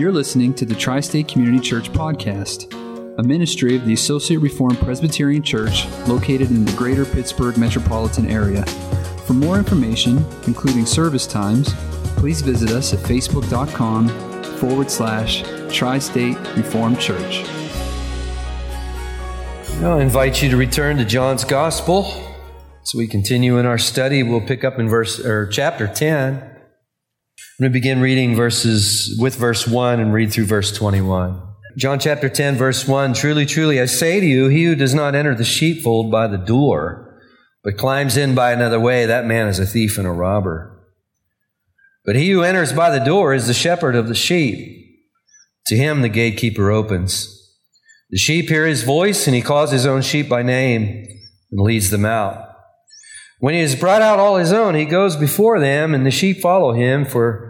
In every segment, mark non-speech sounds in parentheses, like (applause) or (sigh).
You're listening to the Tri State Community Church Podcast, a ministry of the Associate Reformed Presbyterian Church located in the greater Pittsburgh metropolitan area. For more information, including service times, please visit us at facebook.com forward slash Tri State Reformed Church. I'll invite you to return to John's Gospel. So we continue in our study, we'll pick up in verse or chapter 10. I'm going to begin reading verses with verse 1 and read through verse 21. John chapter 10, verse 1 Truly, truly, I say to you, he who does not enter the sheepfold by the door, but climbs in by another way, that man is a thief and a robber. But he who enters by the door is the shepherd of the sheep. To him the gatekeeper opens. The sheep hear his voice, and he calls his own sheep by name and leads them out. When he has brought out all his own, he goes before them, and the sheep follow him, for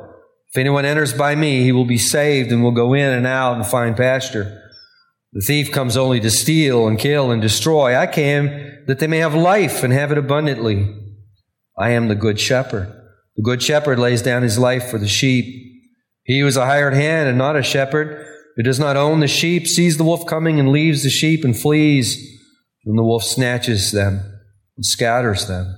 If anyone enters by me, he will be saved and will go in and out and find pasture. The thief comes only to steal and kill and destroy. I came that they may have life and have it abundantly. I am the good shepherd. The good shepherd lays down his life for the sheep. He who is a hired hand and not a shepherd, who does not own the sheep, sees the wolf coming and leaves the sheep and flees. And the wolf snatches them and scatters them.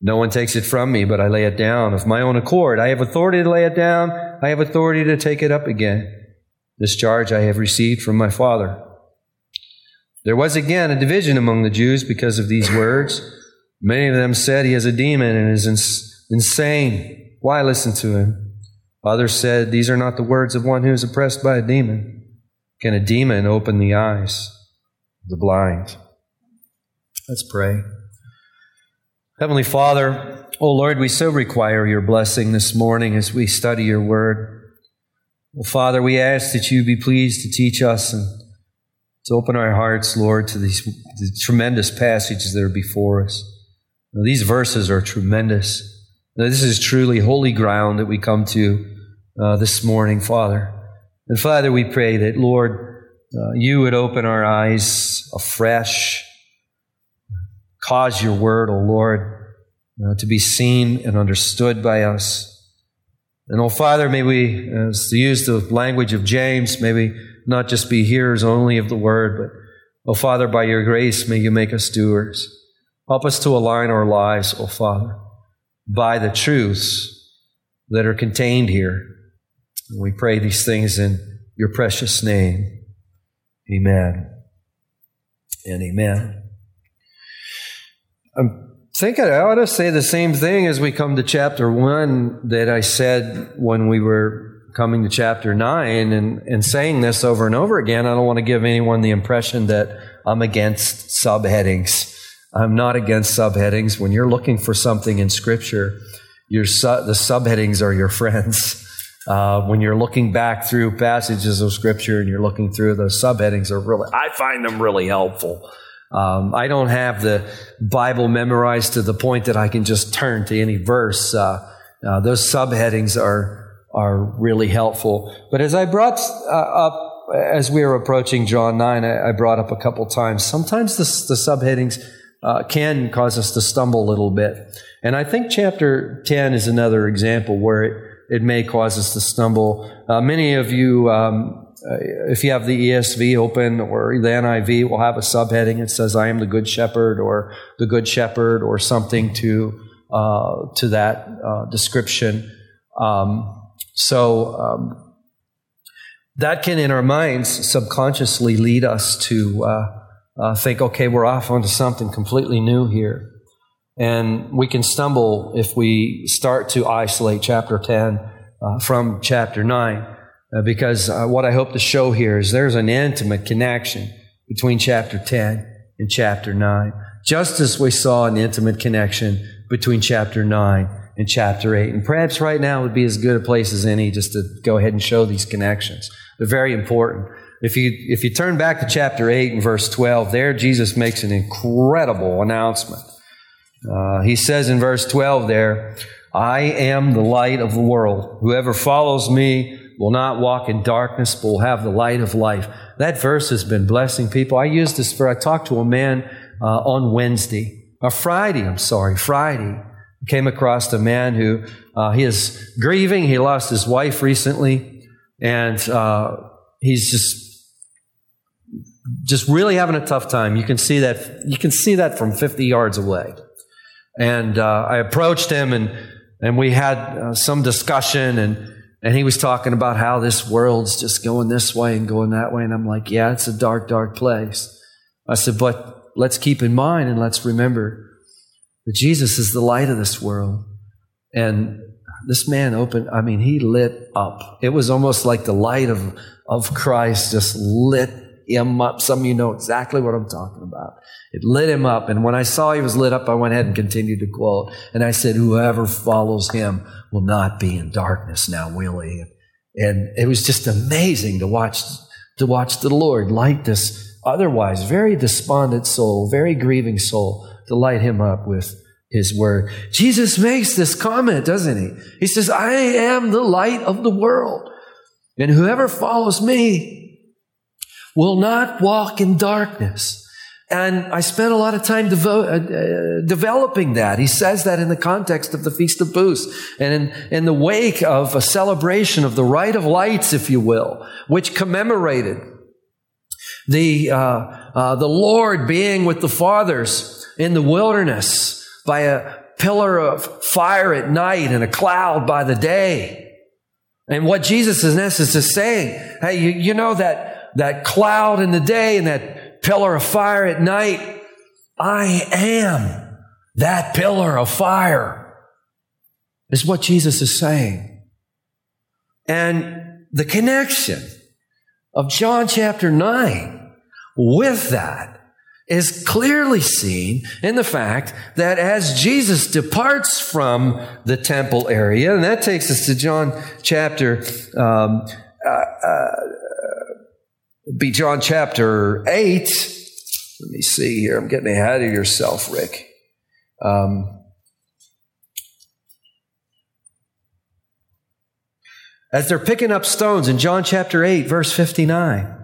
No one takes it from me, but I lay it down of my own accord. I have authority to lay it down. I have authority to take it up again. This charge I have received from my Father. There was again a division among the Jews because of these words. Many of them said he has a demon and is ins- insane. Why listen to him? Others said, These are not the words of one who is oppressed by a demon. Can a demon open the eyes of the blind? Let's pray. Heavenly Father, oh Lord, we so require your blessing this morning as we study your word. Well, Father, we ask that you be pleased to teach us and to open our hearts, Lord, to these the tremendous passages that are before us. Now, these verses are tremendous. Now, this is truly holy ground that we come to uh, this morning, Father. And Father, we pray that, Lord, uh, you would open our eyes afresh Cause your word, O oh Lord, uh, to be seen and understood by us. And, oh Father, may we, as to use the language of James, may we not just be hearers only of the word, but, oh Father, by your grace, may you make us doers. Help us to align our lives, oh Father, by the truths that are contained here. And we pray these things in your precious name. Amen and amen. I'm thinking I ought to say the same thing as we come to chapter one that I said when we were coming to chapter nine and, and saying this over and over again. I don't want to give anyone the impression that I'm against subheadings. I'm not against subheadings. When you're looking for something in Scripture, your su- the subheadings are your (laughs) friends. Uh, when you're looking back through passages of Scripture and you're looking through those subheadings are really, I find them really helpful. Um, I don't have the Bible memorized to the point that I can just turn to any verse. Uh, uh, those subheadings are are really helpful. But as I brought uh, up as we were approaching John nine, I, I brought up a couple times. Sometimes the, the subheadings uh, can cause us to stumble a little bit, and I think chapter ten is another example where it it may cause us to stumble. Uh, many of you. Um, if you have the ESV open or the NIV, will have a subheading that says "I am the Good Shepherd" or "the Good Shepherd" or something to uh, to that uh, description. Um, so um, that can, in our minds, subconsciously lead us to uh, uh, think, okay, we're off onto something completely new here. And we can stumble if we start to isolate chapter 10 uh, from chapter 9. Uh, because uh, what I hope to show here is there's an intimate connection between chapter 10 and chapter 9. Just as we saw an intimate connection between chapter 9 and chapter 8. And perhaps right now would be as good a place as any just to go ahead and show these connections. They're very important. If you, if you turn back to chapter 8 and verse 12, there Jesus makes an incredible announcement. Uh, he says in verse 12 there, I am the light of the world. Whoever follows me will not walk in darkness, but will have the light of life. That verse has been blessing people. I used this for, I talked to a man uh, on Wednesday, or Friday, I'm sorry, Friday. Came across a man who uh, he is grieving. He lost his wife recently, and uh, he's just just really having a tough time. You can see that you can see that from 50 yards away. And uh, I approached him, and and we had uh, some discussion, and and he was talking about how this world's just going this way and going that way, and I'm like, yeah, it's a dark, dark place. I said, but let's keep in mind and let's remember that Jesus is the light of this world. And this man opened, I mean, he lit up. It was almost like the light of, of Christ just lit him up. Some of you know exactly what I'm talking about. It lit him up. And when I saw he was lit up, I went ahead and continued to quote. And I said, Whoever follows him will not be in darkness now, will he? And it was just amazing to watch, to watch the Lord light this otherwise very despondent soul, very grieving soul, to light him up with his word. Jesus makes this comment, doesn't he? He says, I am the light of the world. And whoever follows me will not walk in darkness. And I spent a lot of time devo- uh, uh, developing that. He says that in the context of the Feast of Booths and in, in the wake of a celebration of the Rite of Lights, if you will, which commemorated the, uh, uh, the Lord being with the fathers in the wilderness by a pillar of fire at night and a cloud by the day. And what Jesus in essence is saying, hey, you, you know that, that cloud in the day and that pillar of fire at night? I am that pillar of fire, is what Jesus is saying. And the connection of John chapter 9 with that is clearly seen in the fact that as Jesus departs from the temple area, and that takes us to John chapter, um, uh, uh, be John chapter 8. Let me see here. I'm getting ahead of yourself, Rick. Um, as they're picking up stones in John chapter 8, verse 59.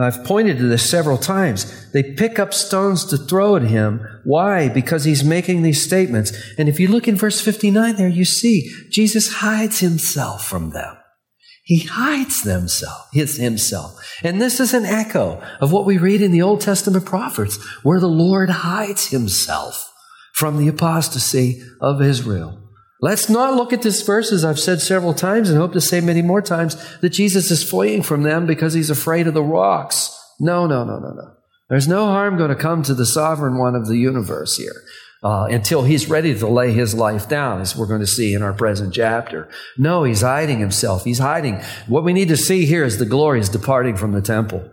I've pointed to this several times. They pick up stones to throw at him. Why? Because he's making these statements. And if you look in verse 59 there, you see Jesus hides himself from them. He hides himself, themself, himself. And this is an echo of what we read in the Old Testament prophets, where the Lord hides himself from the apostasy of Israel. Let's not look at this verse, as I've said several times and hope to say many more times, that Jesus is fleeing from them because he's afraid of the rocks. No, no, no, no, no. There's no harm going to come to the sovereign one of the universe here. Uh, until he's ready to lay his life down, as we're going to see in our present chapter. No, he's hiding himself. He's hiding. What we need to see here is the glory is departing from the temple.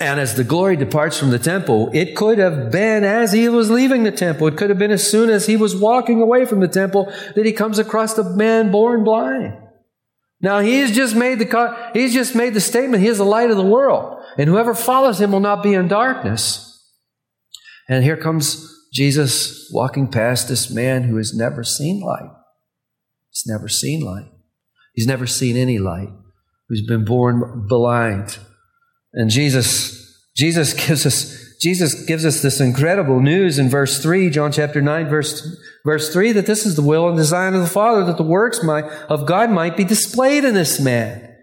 And as the glory departs from the temple, it could have been as he was leaving the temple. It could have been as soon as he was walking away from the temple that he comes across the man born blind. Now he's just made the, he's just made the statement, he is the light of the world. And whoever follows him will not be in darkness. And here comes Jesus walking past this man who has never seen light. He's never seen light. He's never seen any light. Who's been born blind. And Jesus, Jesus gives us, Jesus gives us this incredible news in verse 3, John chapter 9, verse, verse 3, that this is the will and design of the Father, that the works might, of God might be displayed in this man.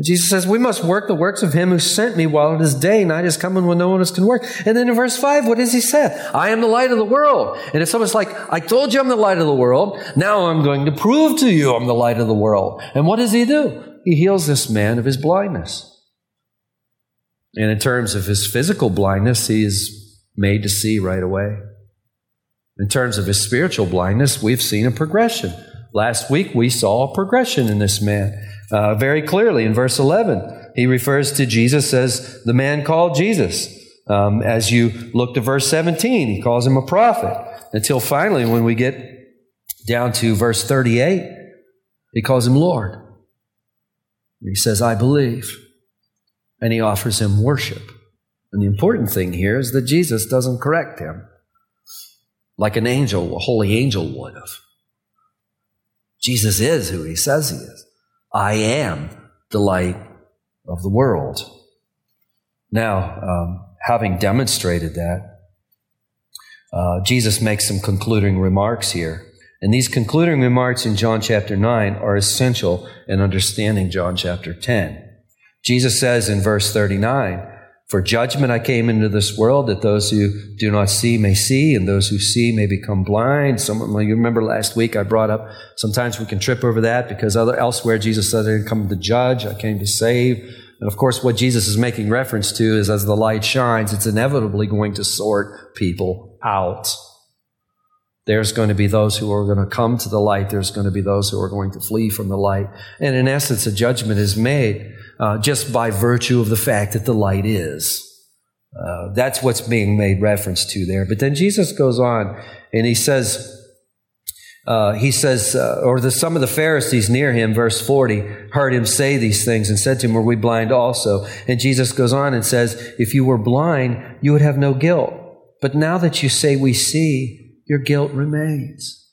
Jesus says, We must work the works of him who sent me while it is day. Night is coming when no one else can work. And then in verse 5, what does he say? I am the light of the world. And it's almost like, I told you I'm the light of the world. Now I'm going to prove to you I'm the light of the world. And what does he do? He heals this man of his blindness. And in terms of his physical blindness, he is made to see right away. In terms of his spiritual blindness, we've seen a progression. Last week, we saw a progression in this man uh, very clearly in verse 11. He refers to Jesus as the man called Jesus. Um, as you look to verse 17, he calls him a prophet. Until finally, when we get down to verse 38, he calls him Lord. He says, I believe. And he offers him worship. And the important thing here is that Jesus doesn't correct him like an angel, a holy angel would have. Jesus is who he says he is. I am the light of the world. Now, um, having demonstrated that, uh, Jesus makes some concluding remarks here. And these concluding remarks in John chapter 9 are essential in understanding John chapter 10. Jesus says in verse 39, for judgment I came into this world that those who do not see may see and those who see may become blind. Some, you remember last week I brought up sometimes we can trip over that because other, elsewhere Jesus said I didn't come to judge, I came to save. And of course what Jesus is making reference to is as the light shines, it's inevitably going to sort people out. There's going to be those who are going to come to the light. There's going to be those who are going to flee from the light. And in essence, a judgment is made uh, just by virtue of the fact that the light is. Uh, that's what's being made reference to there. But then Jesus goes on and he says, uh, he says, uh, or the, some of the Pharisees near him, verse 40, heard him say these things and said to him, Were we blind also? And Jesus goes on and says, If you were blind, you would have no guilt. But now that you say we see, your guilt remains.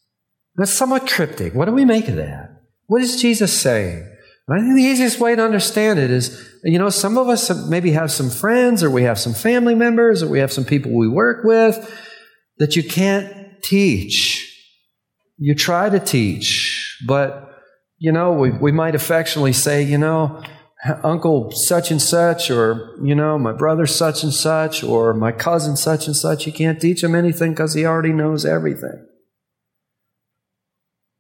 That's somewhat cryptic. What do we make of that? What is Jesus saying? I think the easiest way to understand it is, you know, some of us maybe have some friends or we have some family members or we have some people we work with that you can't teach. You try to teach, but, you know, we, we might affectionately say, you know, uncle such and such, or, you know, my brother such and such, or my cousin such and such. You can't teach him anything because he already knows everything.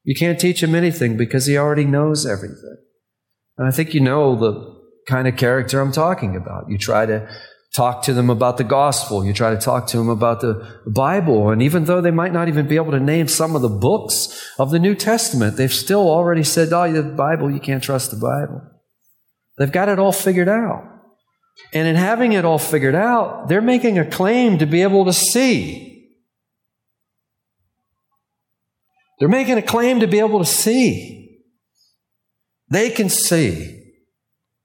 You can't teach him anything because he already knows everything. And I think you know the kind of character I'm talking about. You try to talk to them about the gospel. You try to talk to them about the Bible. And even though they might not even be able to name some of the books of the New Testament, they've still already said, oh, the Bible, you can't trust the Bible. They've got it all figured out. And in having it all figured out, they're making a claim to be able to see. They're making a claim to be able to see. They can see,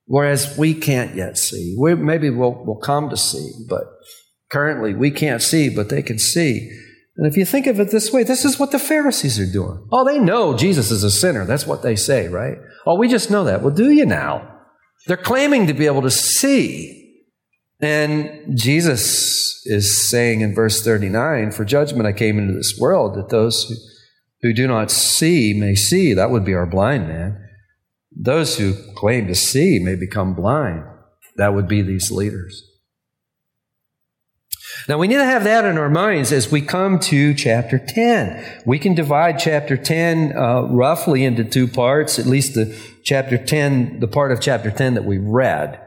whereas we can't yet see. We, maybe we'll, we'll come to see, but currently we can't see, but they can see. And if you think of it this way, this is what the Pharisees are doing. Oh, they know Jesus is a sinner. That's what they say, right? Oh, we just know that. Well, do you now? They're claiming to be able to see. And Jesus is saying in verse 39 For judgment I came into this world, that those who, who do not see may see. That would be our blind man. Those who claim to see may become blind. That would be these leaders. Now, we need to have that in our minds as we come to chapter 10. We can divide chapter 10 uh, roughly into two parts, at least the chapter 10, the part of chapter 10 that we read.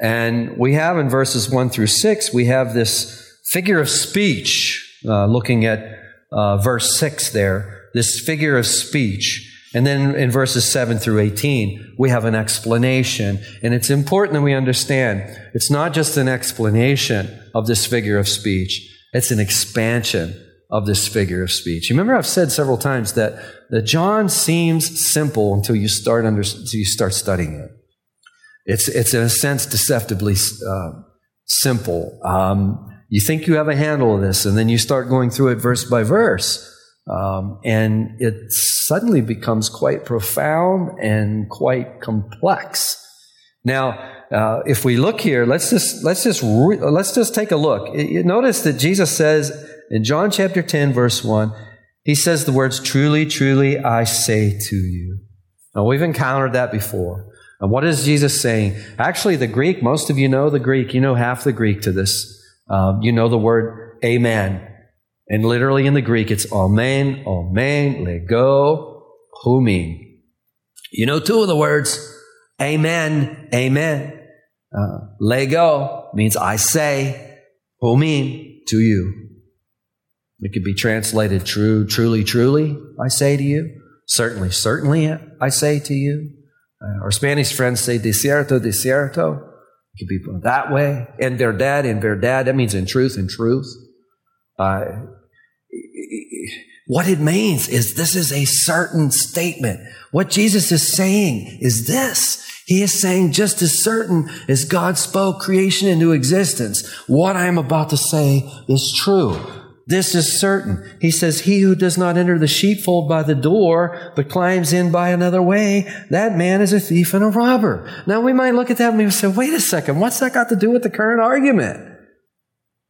And we have in verses 1 through 6, we have this figure of speech, uh, looking at uh, verse 6 there, this figure of speech. And then in verses 7 through 18, we have an explanation. And it's important that we understand it's not just an explanation of this figure of speech, it's an expansion of this figure of speech. You remember I've said several times that, that John seems simple until you start under, until you start studying it. It's, it's in a sense deceptively uh, simple. Um, you think you have a handle of this, and then you start going through it verse by verse. Um, and it suddenly becomes quite profound and quite complex. Now, uh, if we look here, let's just let's just re- let's just take a look. Notice that Jesus says in John chapter ten, verse one, he says the words "Truly, truly, I say to you." Now we've encountered that before. And what is Jesus saying? Actually, the Greek. Most of you know the Greek. You know half the Greek to this. Um, you know the word "Amen." And literally in the Greek, it's amen, amen, lego, humin. You know two of the words, amen, amen. Uh, lego means I say, humin, to you. It could be translated true, truly, truly, I say to you. Certainly, certainly, I say to you. Uh, our Spanish friends say de cierto, de cierto. It could be that way. En verdad, en verdad. That means in truth, in truth. Uh, what it means is this is a certain statement. What Jesus is saying is this. He is saying just as certain as God spoke creation into existence, what I am about to say is true. This is certain. He says, He who does not enter the sheepfold by the door, but climbs in by another way, that man is a thief and a robber. Now we might look at that and we say, wait a second, what's that got to do with the current argument?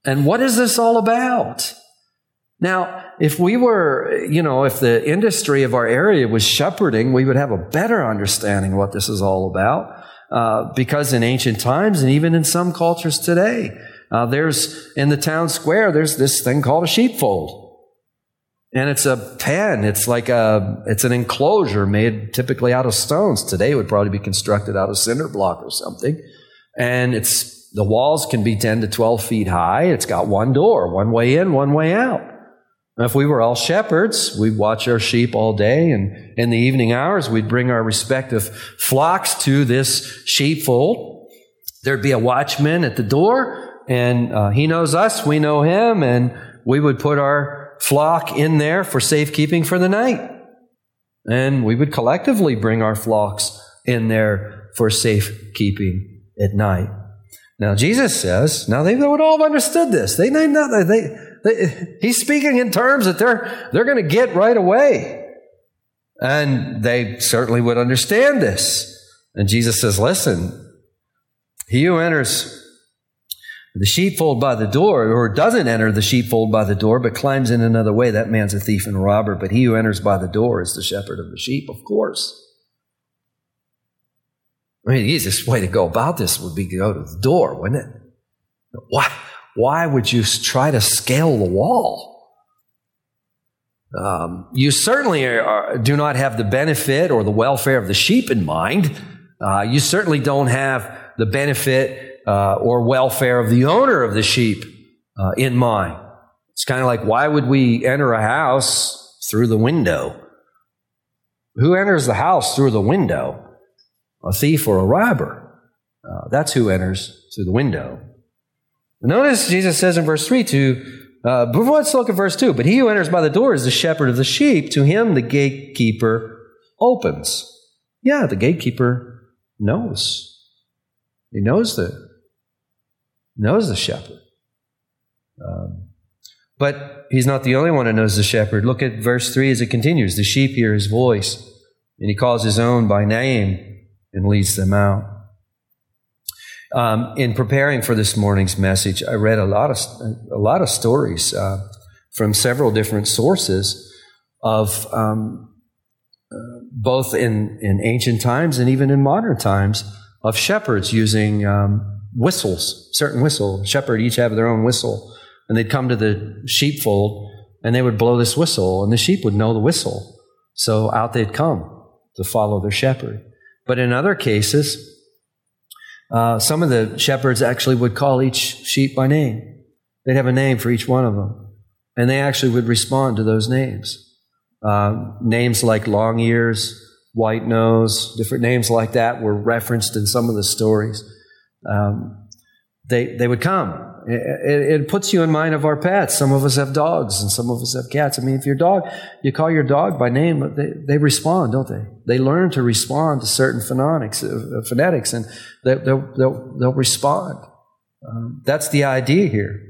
And what is this all about? Now, if we were, you know, if the industry of our area was shepherding, we would have a better understanding of what this is all about. Uh, because in ancient times and even in some cultures today, uh, there's in the town square, there's this thing called a sheepfold. And it's a pen. It's like a, it's an enclosure made typically out of stones. Today it would probably be constructed out of cinder block or something. And it's, the walls can be 10 to 12 feet high. It's got one door, one way in, one way out. If we were all shepherds, we'd watch our sheep all day, and in the evening hours, we'd bring our respective flocks to this sheepfold. There'd be a watchman at the door, and uh, he knows us, we know him, and we would put our flock in there for safekeeping for the night. And we would collectively bring our flocks in there for safekeeping at night. Now, Jesus says, now they would all have understood this. They, they, they, they, he's speaking in terms that they're, they're going to get right away. And they certainly would understand this. And Jesus says, listen, he who enters the sheepfold by the door, or doesn't enter the sheepfold by the door, but climbs in another way, that man's a thief and robber. But he who enters by the door is the shepherd of the sheep, of course. I mean, the easiest way to go about this would be to go to the door, wouldn't it? Why, why would you try to scale the wall? Um, you certainly are, do not have the benefit or the welfare of the sheep in mind. Uh, you certainly don't have the benefit uh, or welfare of the owner of the sheep uh, in mind. It's kind of like why would we enter a house through the window? Who enters the house through the window? A thief or a robber. Uh, that's who enters through the window. Notice Jesus says in verse 3 to, uh, let's look at verse 2. But he who enters by the door is the shepherd of the sheep. To him the gatekeeper opens. Yeah, the gatekeeper knows. He knows the knows the shepherd. Um, but he's not the only one who knows the shepherd. Look at verse 3 as it continues. The sheep hear his voice, and he calls his own by name and leads them out. Um, in preparing for this morning's message, I read a lot of, a lot of stories uh, from several different sources of um, uh, both in, in ancient times and even in modern times of shepherds using um, whistles, certain whistle. Shepherd each have their own whistle. And they'd come to the sheepfold and they would blow this whistle, and the sheep would know the whistle. So out they'd come to follow their shepherd. But in other cases, uh, some of the shepherds actually would call each sheep by name. They'd have a name for each one of them. And they actually would respond to those names. Uh, names like long ears, white nose, different names like that were referenced in some of the stories um, they, they would come. It, it, puts you in mind of our pets. Some of us have dogs and some of us have cats. I mean, if your dog, you call your dog by name, they, they respond, don't they? They learn to respond to certain phonetics, uh, uh phonetics and they, will they'll, they'll respond. Um, that's the idea here.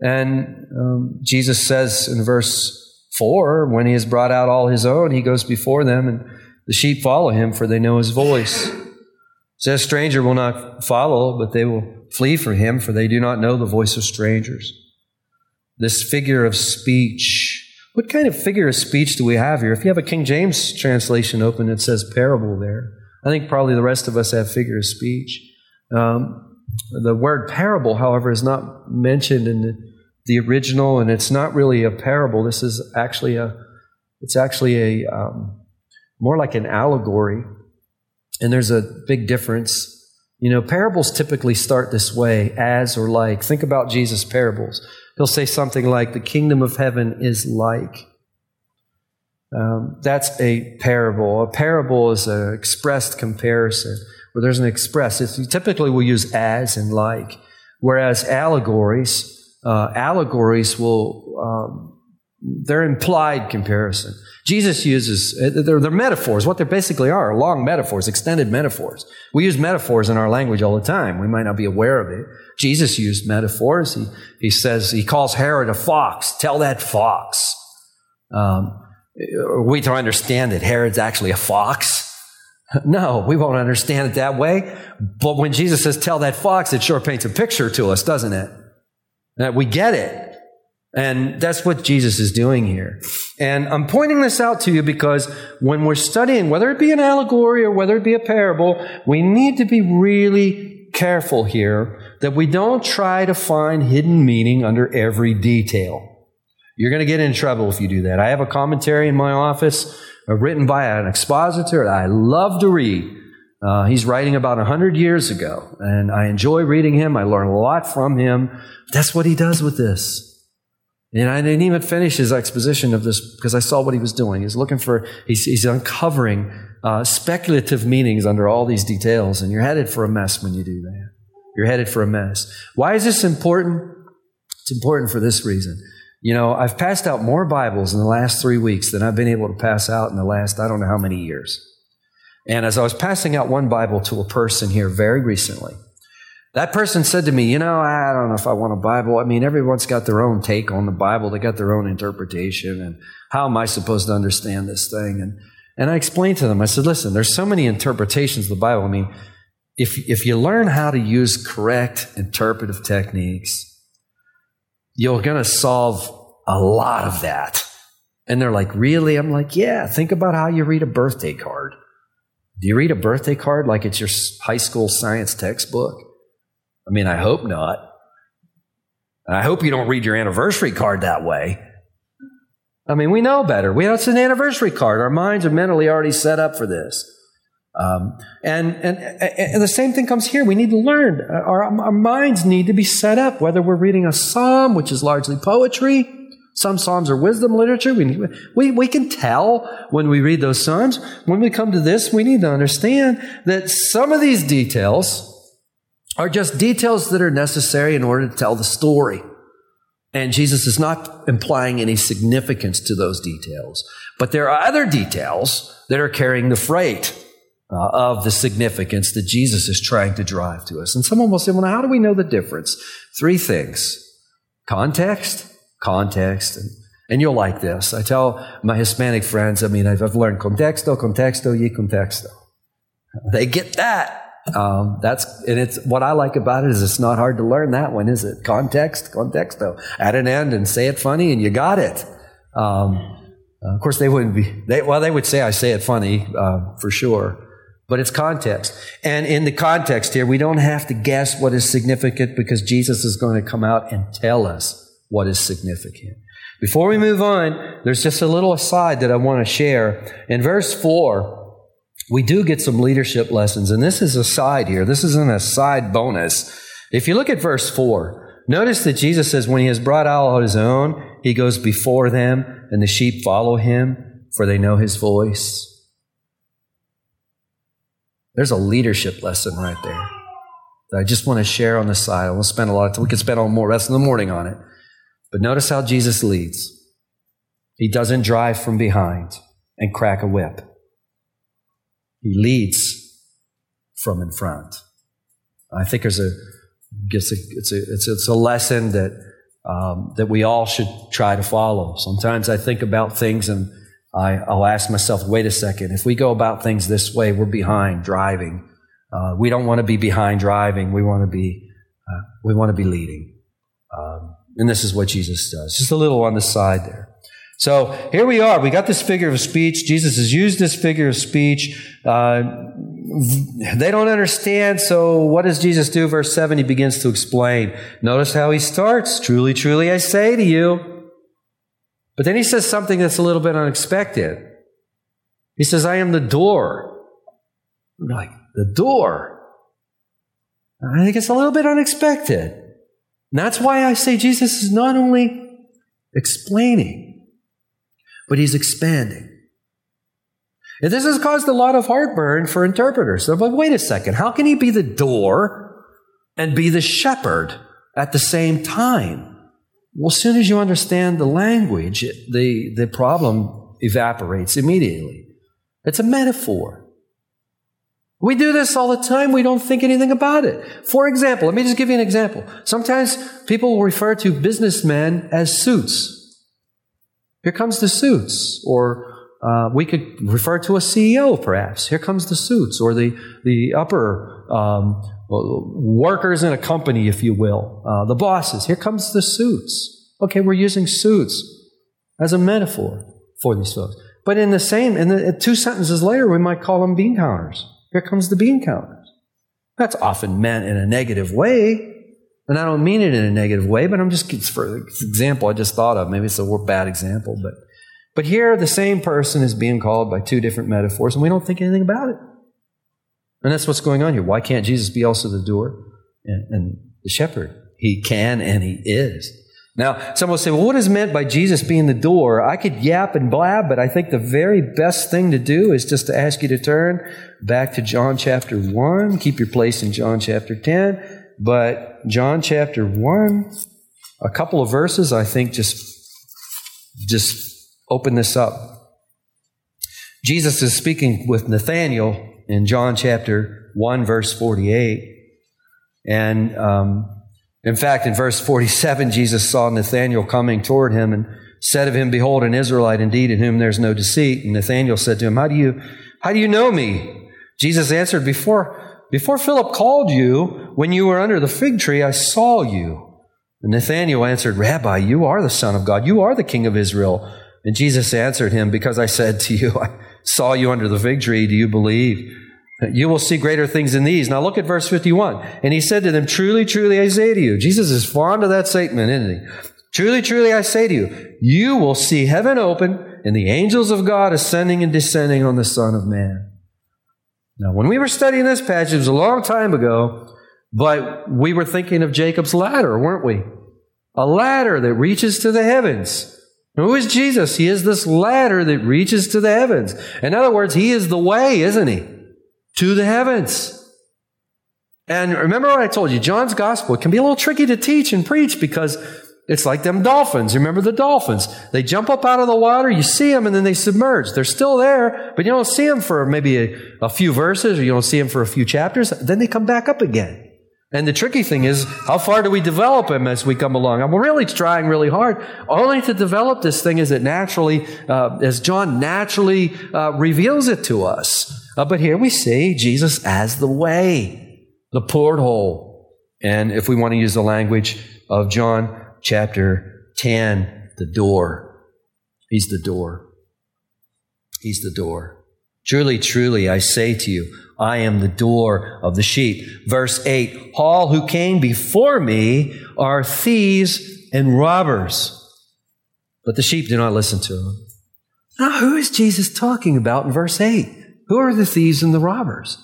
And um, Jesus says in verse 4 when he has brought out all his own, he goes before them, and the sheep follow him, for they know his voice. Says, stranger will not follow, but they will flee from him, for they do not know the voice of strangers. This figure of speech. What kind of figure of speech do we have here? If you have a King James translation open, it says parable there. I think probably the rest of us have figure of speech. Um, the word parable, however, is not mentioned in the, the, original, and it's not really a parable. This is actually a, it's actually a, um, more like an allegory. And there's a big difference You know, parables typically start this way as or like. Think about Jesus' parables. He'll say something like, The kingdom of heaven is like. Um, that's a parable. A parable is an expressed comparison where there's an express. It's, typically will use as and like, whereas allegories, uh, allegories will um, they're implied comparison. Jesus uses, uh, they're, they're, metaphors. What they basically are, long metaphors, extended metaphors. We use metaphors in our language all the time. We might not be aware of it. Jesus used metaphors. He, he says, he calls Herod a fox. Tell that fox. Um, we don't understand that Herod's actually a fox. (laughs) No, we won't understand it that way. But when Jesus says, tell that fox, it sure paints a picture to us, doesn't it? That we get it. And that's what Jesus is doing here. And I'm pointing this out to you because when we're studying, whether it be an allegory or whether it be a parable, we need to be really careful here that we don't try to find hidden meaning under every detail. You're going to get in trouble if you do that. I have a commentary in my office uh, written by an expositor that I love to read. Uh, he's writing about 100 years ago, and I enjoy reading him. I learn a lot from him. That's what he does with this. And I didn't even finish his exposition of this because I saw what he was doing. He's looking for, he's, he's uncovering uh, speculative meanings under all these details, and you're headed for a mess when you do that. You're headed for a mess. Why is this important? It's important for this reason. You know, I've passed out more Bibles in the last three weeks than I've been able to pass out in the last, I don't know how many years. And as I was passing out one Bible to a person here very recently, that person said to me, You know, I don't know if I want a Bible. I mean, everyone's got their own take on the Bible, they got their own interpretation. And how am I supposed to understand this thing? And, and I explained to them, I said, Listen, there's so many interpretations of the Bible. I mean, if, if you learn how to use correct interpretive techniques, you're going to solve a lot of that. And they're like, Really? I'm like, Yeah, think about how you read a birthday card. Do you read a birthday card like it's your high school science textbook? I mean, I hope not. And I hope you don't read your anniversary card that way. I mean, we know better. We know it's an anniversary card. Our minds are mentally already set up for this. Um, and, and, and the same thing comes here. We need to learn. Our, our minds need to be set up, whether we're reading a psalm, which is largely poetry, some psalms are wisdom literature. We, we, we can tell when we read those psalms. When we come to this, we need to understand that some of these details are just details that are necessary in order to tell the story. And Jesus is not implying any significance to those details. But there are other details that are carrying the freight uh, of the significance that Jesus is trying to drive to us. And someone will say, well, how do we know the difference? Three things context, context, and, and you'll like this. I tell my Hispanic friends, I mean, I've, I've learned contexto, contexto, y contexto. They get that. Um, that's and it's what I like about it is it's not hard to learn that one, is it? Context, contexto. Add an end and say it funny, and you got it. Um, of course, they wouldn't be. They, well, they would say I say it funny uh, for sure, but it's context. And in the context here, we don't have to guess what is significant because Jesus is going to come out and tell us what is significant. Before we move on, there's just a little aside that I want to share. In verse four we do get some leadership lessons. And this is a side here. This isn't a side bonus. If you look at verse 4, notice that Jesus says, when he has brought out his own, he goes before them, and the sheep follow him, for they know his voice. There's a leadership lesson right there that I just want to share on the side. I won't spend a lot of time. We could spend all more rest of the morning on it. But notice how Jesus leads. He doesn't drive from behind and crack a whip. He leads from in front. I think there's a it's a it's a it's, it's a lesson that um, that we all should try to follow. Sometimes I think about things and I, will ask myself, wait a second, if we go about things this way, we're behind driving. Uh, we don't want to be behind driving. We want to be uh, we want to be leading. Um, and this is what Jesus does. Just a little on the side there. So here we are. We got this figure of speech. Jesus has used this figure of speech. Uh, they don't understand. So what does Jesus do? Verse 7, he begins to explain. Notice how he starts. Truly, truly, I say to you. But then he says something that's a little bit unexpected. He says, I am the door. I'm like, the door? I think it's a little bit unexpected. And that's why I say Jesus is not only explaining, but he's expanding. And this has caused a lot of heartburn for interpreters. So, but wait a second, how can he be the door and be the shepherd at the same time? Well, as soon as you understand the language, the, the problem evaporates immediately. It's a metaphor. We do this all the time. We don't think anything about it. For example, let me just give you an example. Sometimes people refer to businessmen as suits. Here comes the suits. Or uh, we could refer to a CEO, perhaps. Here comes the suits, or the, the upper um, workers in a company, if you will, uh, the bosses. Here comes the suits. Okay, we're using suits as a metaphor for these folks. But in the same, in the two sentences later, we might call them bean counters. Here comes the bean counters. That's often meant in a negative way. And I don't mean it in a negative way, but I'm just, for example, I just thought of. Maybe it's a bad example, but, but here the same person is being called by two different metaphors, and we don't think anything about it. And that's what's going on here. Why can't Jesus be also the door and, and the shepherd? He can and he is. Now, some will say, well, what is meant by Jesus being the door? I could yap and blab, but I think the very best thing to do is just to ask you to turn back to John chapter 1. Keep your place in John chapter 10. But John chapter 1, a couple of verses, I think just, just open this up. Jesus is speaking with Nathanael in John chapter 1, verse 48. And um, in fact, in verse 47, Jesus saw Nathanael coming toward him and said of him, Behold, an Israelite indeed in whom there's no deceit. And Nathanael said to him, How do you, how do you know me? Jesus answered, Before, before Philip called you, when you were under the fig tree, I saw you. And Nathanael answered, Rabbi, you are the Son of God. You are the King of Israel. And Jesus answered him, Because I said to you, (laughs) I saw you under the fig tree, do you believe? You will see greater things than these. Now look at verse 51. And he said to them, Truly, truly, I say to you. Jesus is fond of that statement, isn't he? Truly, truly, I say to you, you will see heaven open and the angels of God ascending and descending on the Son of Man. Now, when we were studying this passage, it was a long time ago, but we were thinking of Jacob's ladder, weren't we? A ladder that reaches to the heavens. Who is Jesus? He is this ladder that reaches to the heavens. In other words, He is the way, isn't He? to the heavens. And remember what I told you, John's gospel can be a little tricky to teach and preach because it's like them dolphins. Remember the dolphins? They jump up out of the water, you see them, and then they submerge. They're still there, but you don't see them for maybe a, a few verses or you don't see them for a few chapters. Then they come back up again. And the tricky thing is, how far do we develop them as we come along? I'm really trying really hard, only to develop this thing as it naturally, uh, as John naturally uh, reveals it to us. Uh, but here we see Jesus as the way, the porthole. And if we want to use the language of John chapter 10, the door. He's the door. He's the door. Truly, truly, I say to you, I am the door of the sheep. Verse 8 All who came before me are thieves and robbers, but the sheep do not listen to him. Now, who is Jesus talking about in verse 8? Who are the thieves and the robbers?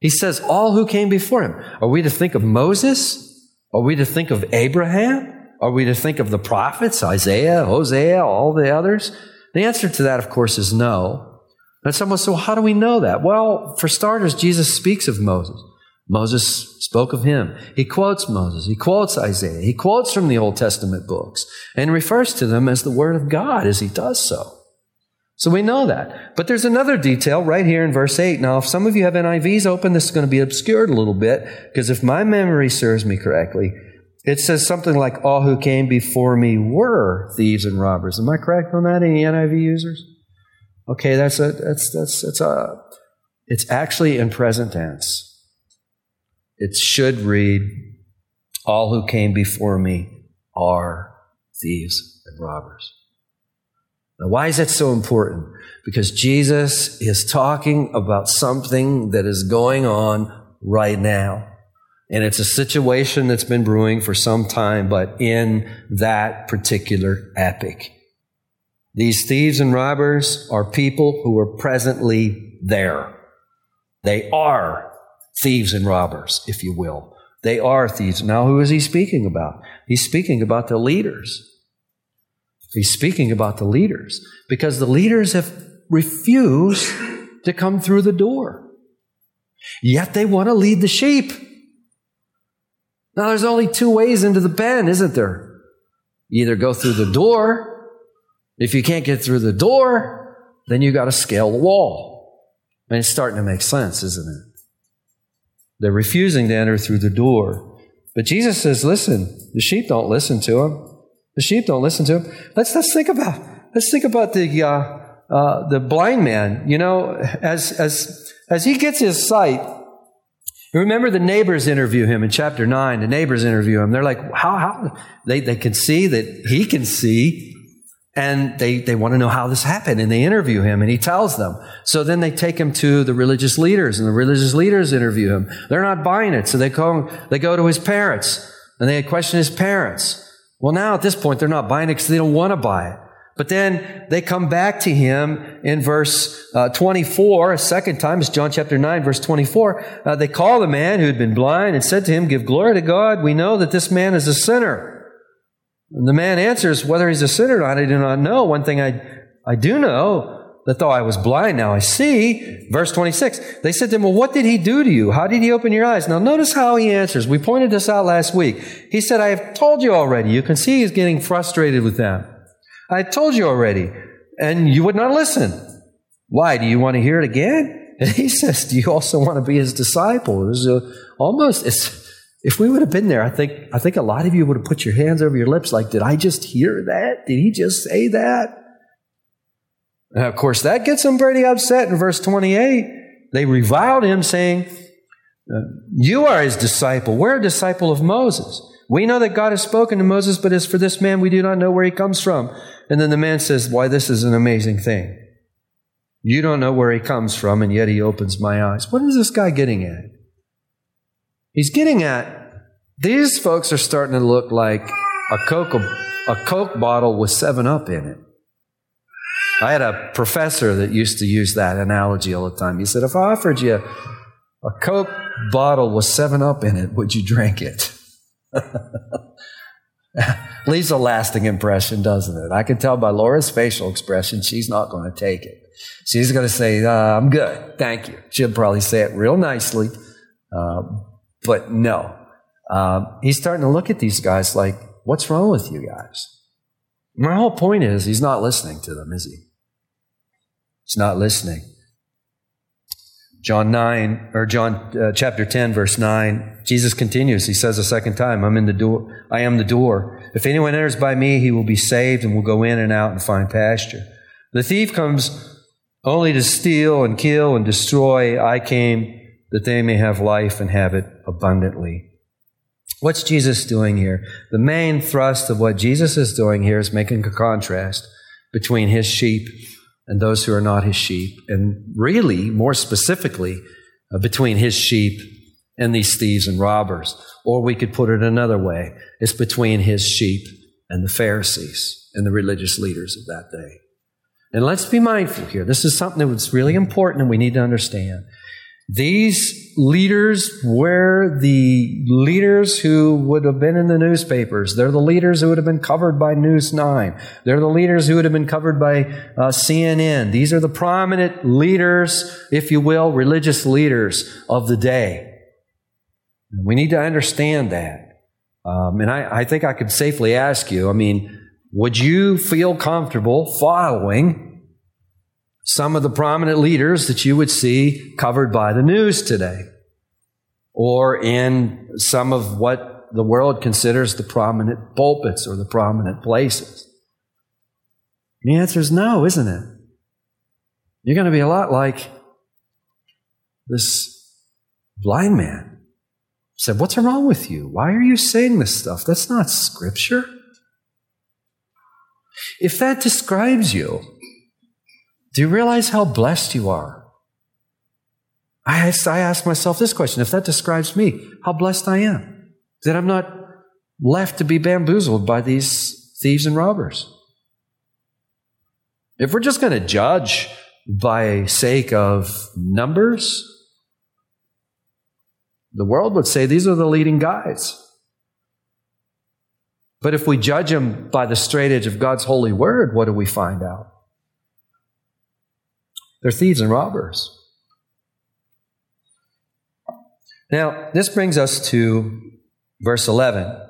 He says, all who came before him. Are we to think of Moses? Are we to think of Abraham? Are we to think of the prophets, Isaiah, Hosea, all the others? The answer to that, of course, is no. And someone says, well, how do we know that? Well, for starters, Jesus speaks of Moses. Moses spoke of him. He quotes Moses. He quotes Isaiah. He quotes from the Old Testament books and refers to them as the Word of God as he does so. So we know that. But there's another detail right here in verse 8. Now, if some of you have NIVs open, this is going to be obscured a little bit, because if my memory serves me correctly, it says something like, All who came before me were thieves and robbers. Am I correct on that? Any NIV users? Okay, that's a, that's, that's, that's a, it's actually in present tense. It should read, All who came before me are thieves and robbers. Now, why is that so important? Because Jesus is talking about something that is going on right now. And it's a situation that's been brewing for some time, but in that particular epic. These thieves and robbers are people who are presently there. They are thieves and robbers, if you will. They are thieves. Now, who is he speaking about? He's speaking about the leaders. He's speaking about the leaders because the leaders have refused to come through the door. Yet they want to lead the sheep. Now, there's only two ways into the pen, isn't there? You either go through the door. If you can't get through the door, then you got to scale the wall. And it's starting to make sense, isn't it? They're refusing to enter through the door. But Jesus says, listen, the sheep don't listen to him. The sheep don't listen to him. Let's, let's think about, let's think about the, uh, uh, the blind man, you know, as, as, as he gets his sight, remember the neighbors interview him in chapter 9. The neighbors interview him. They're like, how, how? They, they can see that he can see, and they, they want to know how this happened, and they interview him, and he tells them. So then they take him to the religious leaders, and the religious leaders interview him. They're not buying it, so they, call, they go to his parents, and they question his parents. Well, now at this point, they're not buying it because they don't want to buy it. But then they come back to him in verse uh, 24, a second time. It's John chapter 9, verse 24. Uh, they call the man who had been blind and said to him, Give glory to God. We know that this man is a sinner. And the man answers, Whether he's a sinner or not, I do not know. One thing I, I do know, that though I was blind, now I see. Verse 26. They said to him, Well, what did he do to you? How did he open your eyes? Now notice how he answers. We pointed this out last week. He said, I have told you already. You can see he's getting frustrated with them. I told you already, and you would not listen. Why? Do you want to hear it again? (laughs) And he says, Do you also want to be his disciple? A, uh, almost, it's, if we would have been there, I think, I think a lot of you would have put your hands over your lips like, Did I just hear that? Did he just say that? And of course, that gets them pretty upset in verse 28. They reviled him, saying, uh, You are his disciple. We're a disciple of Moses. We know that God has spoken to Moses, but as for this man, we do not know where he comes from. And then the man says, Why, this is an amazing thing. You don't know where he comes from, and yet he opens my eyes. What is this guy getting at? He's getting at these folks are starting to look like a Coke, a Coke bottle with 7 Up in it. I had a professor that used to use that analogy all the time. He said, If I offered you a Coke bottle with 7 Up in it, would you drink it? (laughs) Leaves a lasting impression, doesn't it? I can tell by Laura's facial expression, she's not going to take it. She's going to say, uh, I'm good. Thank you. She'll probably say it real nicely. Um, but no. Um, he's starting to look at these guys like, what's wrong with you guys? My whole point is, he's not listening to them, is he? He's not listening. John 9, or John uh, chapter 10, verse 9, Jesus continues. He says a second time, I'm in the door. I am the door. If anyone enters by me, he will be saved and will go in and out and find pasture. The thief comes only to steal and kill and destroy. I came that they may have life and have it abundantly. What's Jesus doing here? The main thrust of what Jesus is doing here is making a contrast between his sheep and those who are not his sheep. And really, more specifically, uh, between his sheep and these thieves and robbers. Or we could put it another way it's between his sheep and the Pharisees and the religious leaders of that day. And let's be mindful here. This is something that's really important and we need to understand. These leaders were the leaders who would have been in the newspapers. They're the leaders who would have been covered by News 9. They're the leaders who would have been covered by uh, CNN. These are the prominent leaders, if you will, religious leaders of the day. We need to understand that. Um, and I, I think I could safely ask you, I mean, would you feel comfortable following some of the prominent leaders that you would see covered by the news today, or in some of what the world considers the prominent pulpits or the prominent places? The answer is no, isn't it? You're going to be a lot like this blind man. Said, What's wrong with you? Why are you saying this stuff? That's not scripture. If that describes you, do you realize how blessed you are? I, I ask myself this question if that describes me, how blessed I am. That I'm not left to be bamboozled by these thieves and robbers. If we're just going to judge by sake of numbers, The world would say these are the leading guys. But if we judge them by the straight edge of God's holy word, what do we find out? They're thieves and robbers. Now, this brings us to verse 11.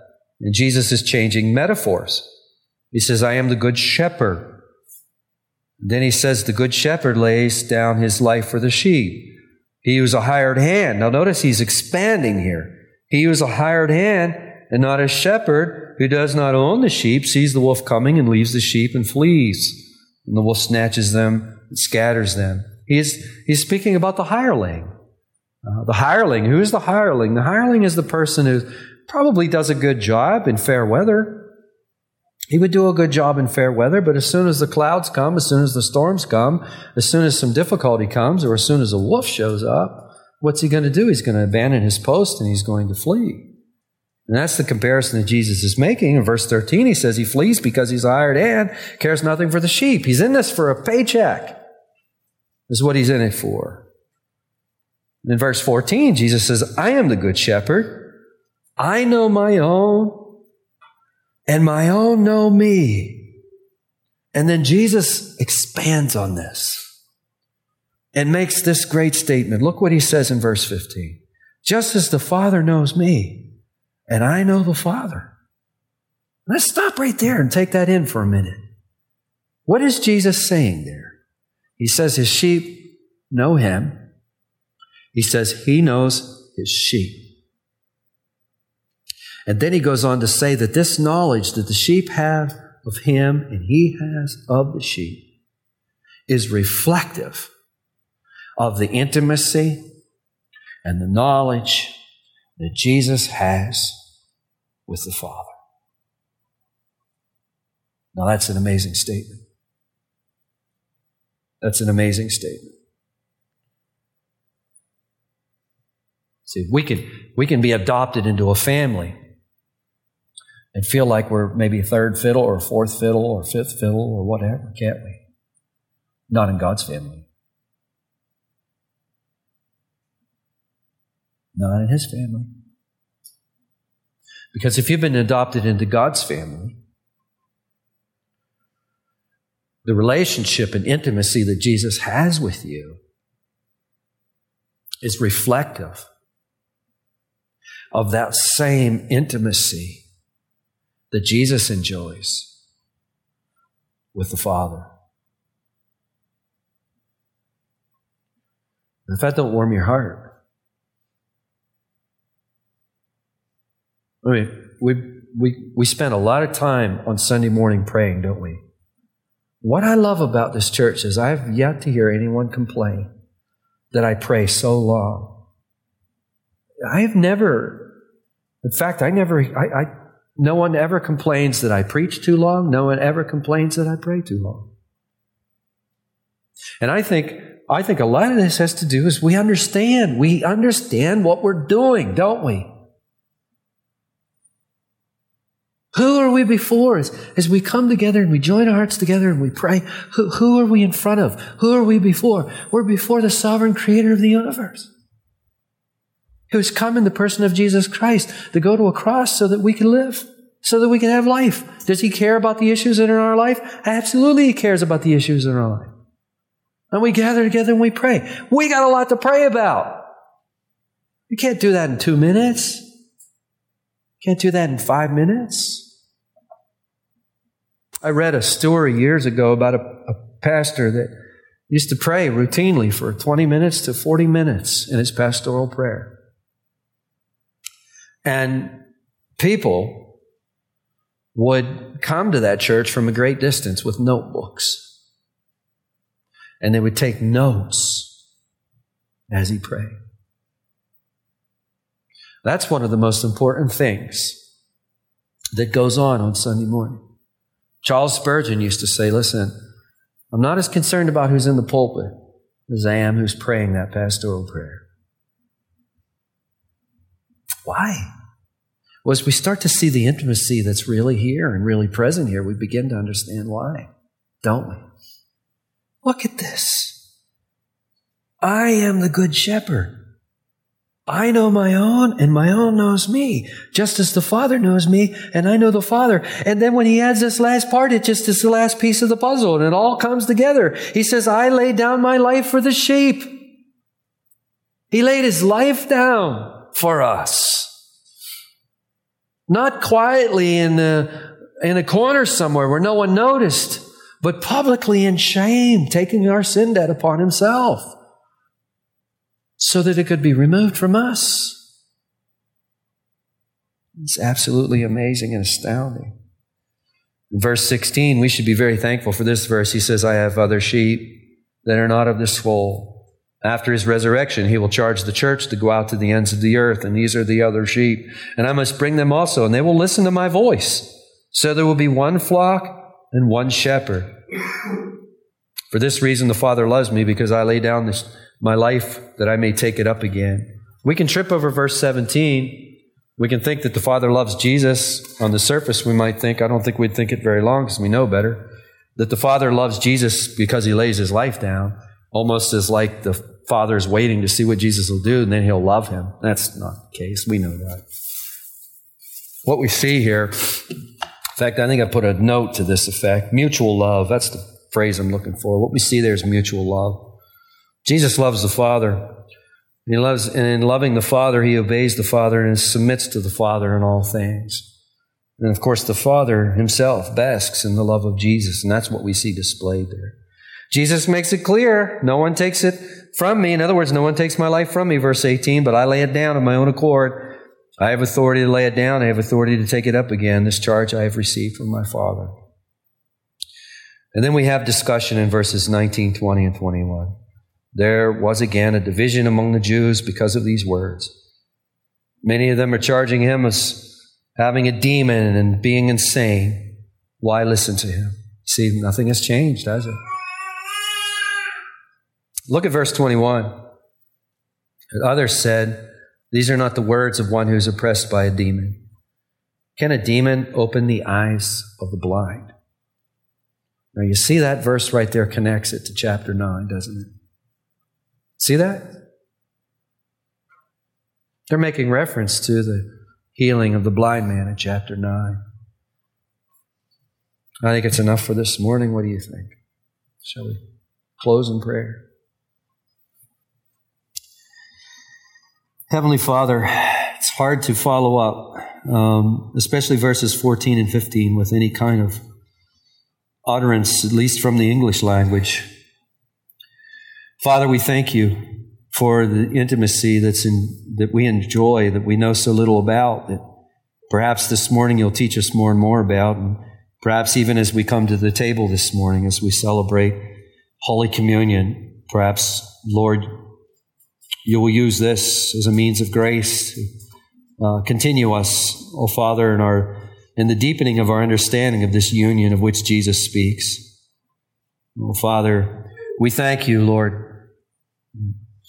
And Jesus is changing metaphors. He says, I am the good shepherd. Then he says, the good shepherd lays down his life for the sheep. He was a hired hand. Now notice he's expanding here. He was a hired hand and not a shepherd who does not own the sheep, sees the wolf coming and leaves the sheep and flees. And the wolf snatches them and scatters them. He is, he's speaking about the hireling. Uh, the hireling, who is the hireling? The hireling is the person who probably does a good job in fair weather. He would do a good job in fair weather, but as soon as the clouds come, as soon as the storms come, as soon as some difficulty comes, or as soon as a wolf shows up, what's he going to do? He's going to abandon his post and he's going to flee. And that's the comparison that Jesus is making. In verse 13, he says he flees because he's a hired hand, cares nothing for the sheep. He's in this for a paycheck, is what he's in it for. In verse 14, Jesus says, I am the good shepherd. I know my own, and my own know me. And then Jesus expands on this and makes this great statement. Look what he says in verse 15. Just as the Father knows me, and I know the Father. Let's stop right there and take that in for a minute. What is Jesus saying there? He says his sheep know him, he says he knows his sheep. And then he goes on to say that this knowledge that the sheep have of him and he has of the sheep is reflective of the intimacy and the knowledge that Jesus has with the Father. Now, that's an amazing statement. That's an amazing statement. See, we can, we can be adopted into a family and feel like we're maybe a third fiddle or a fourth fiddle or fifth fiddle or whatever, can't we? Not in God's family. Not in His family. Because if you've been adopted into God's family, the relationship and intimacy that Jesus has with you is reflective of that same intimacy that Jesus enjoys with the Father. If that don't warm your heart, I mean, we, we, we spend a lot of time on Sunday morning praying, don't we? What I love about this church is I've yet to hear anyone complain that I pray so long. I have never, in fact, I never, I, I, no one ever complains that I preach too long. No one ever complains that I pray too long. And I think, I think a lot of this has to do is we understand. We understand what we're doing, don't we? Who are we before as, as we come together and we join our hearts together and we pray? Who, who are we in front of? Who are we before? We're before the sovereign creator of the universe who's come in the person of Jesus Christ to go to a cross so that we can live, so that we can have life. Does he care about the issues that are in our life? Absolutely, he cares about the issues in our life. And we gather together and we pray. We got a lot to pray about. You can't do that in two minutes. Can't do that in five minutes. I read a story years ago about a, a pastor that used to pray routinely for 20 minutes to 40 minutes in his pastoral prayer. And people would come to that church from a great distance with notebooks. And they would take notes as he prayed. That's one of the most important things that goes on on Sunday morning. Charles Spurgeon used to say, listen, I'm not as concerned about who's in the pulpit as I am who's praying that pastoral prayer. Why? Well, as we start to see the intimacy that's really here and really present here, we begin to understand why, don't we? Look at this. I am the good shepherd. I know my own and my own knows me, just as the Father knows me and I know the Father. And then when he adds this last part, it just is the last piece of the puzzle and it all comes together. He says, I lay down my life for the sheep. He laid his life down for us. Not quietly in the, in a corner somewhere where no one noticed, but publicly in shame, taking our sin debt upon himself so that it could be removed from us. It's absolutely amazing and astounding. In verse 16, we should be very thankful for this verse. He says, I have other sheep that are not of this fold. After his resurrection, he will charge the church to go out to the ends of the earth, and these are the other sheep. And I must bring them also, and they will listen to my voice. So there will be one flock and one shepherd. For this reason, the Father loves me, because I lay down this my life that I may take it up again. We can trip over verse 17. We can think that the Father loves Jesus. On the surface, we might think, I don't think we'd think it very long because we know better, that the Father loves Jesus because he lays his life down, almost as like the Father's waiting to see what Jesus will do and then he'll love him. That's not the case. We know that. What we see here, in fact, I think I put a note to this effect mutual love. That's the phrase I'm looking for. What we see there is mutual love. Jesus loves the Father. He loves, and in loving the Father, he obeys the Father and submits to the Father in all things. And of course, the Father himself basks in the love of Jesus, and that's what we see displayed there. Jesus makes it clear no one takes it from me. In other words, no one takes my life from me, verse 18, but I lay it down of my own accord. I have authority to lay it down. I have authority to take it up again. This charge I have received from my Father. And then we have discussion in verses 19, 20, and 21 there was again a division among the Jews because of these words. Many of them are charging him as having a demon and being insane. Why listen to him? See, nothing has changed, has it? Look at verse 21. Others said, These are not the words of one who is oppressed by a demon. Can a demon open the eyes of the blind? Now, you see that verse right there connects it to chapter 9, doesn't it? See that? They're making reference to the healing of the blind man in chapter 9. I think it's enough for this morning. What do you think? Shall we close in prayer? Heavenly Father, it's hard to follow up, um, especially verses 14 and 15, with any kind of utterance, at least from the English language. Father, we thank you for the intimacy that's in, that we enjoy, that we know so little about, that perhaps this morning you'll teach us more and more about, and perhaps even as we come to the table this morning, as we celebrate Holy Communion, perhaps, Lord, you will use this as a means of grace uh, continue us, O oh Father, in our in the deepening of our understanding of this union of which Jesus speaks. Oh Father, we thank you, Lord,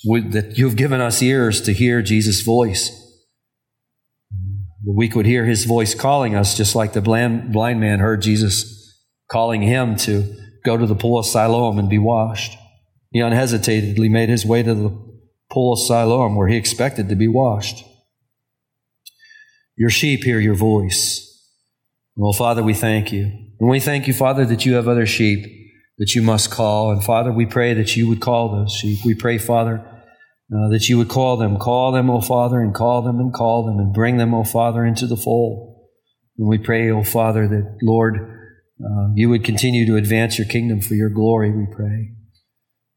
that you've given us ears to hear Jesus' voice. That we could hear his voice calling us, just like the blind, blind man heard Jesus calling him to go to the pool of Siloam and be washed. He unhesitedly made his way to the pool of Siloam where he expected to be washed. Your sheep hear your voice. Well, Father, we thank you. And we thank you, Father, that you have other sheep that you must call. And Father, we pray that you would call those sheep. We pray, Father, uh, that you would call them. Call them, O Father, and call them and call them and bring them, O Father, into the fold. And we pray, O Father, that, Lord, uh, you would continue to advance your kingdom for your glory, we pray.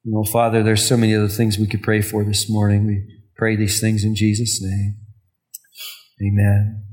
You know, Father, there's so many other things we could pray for this morning. We pray these things in Jesus' name. Amen.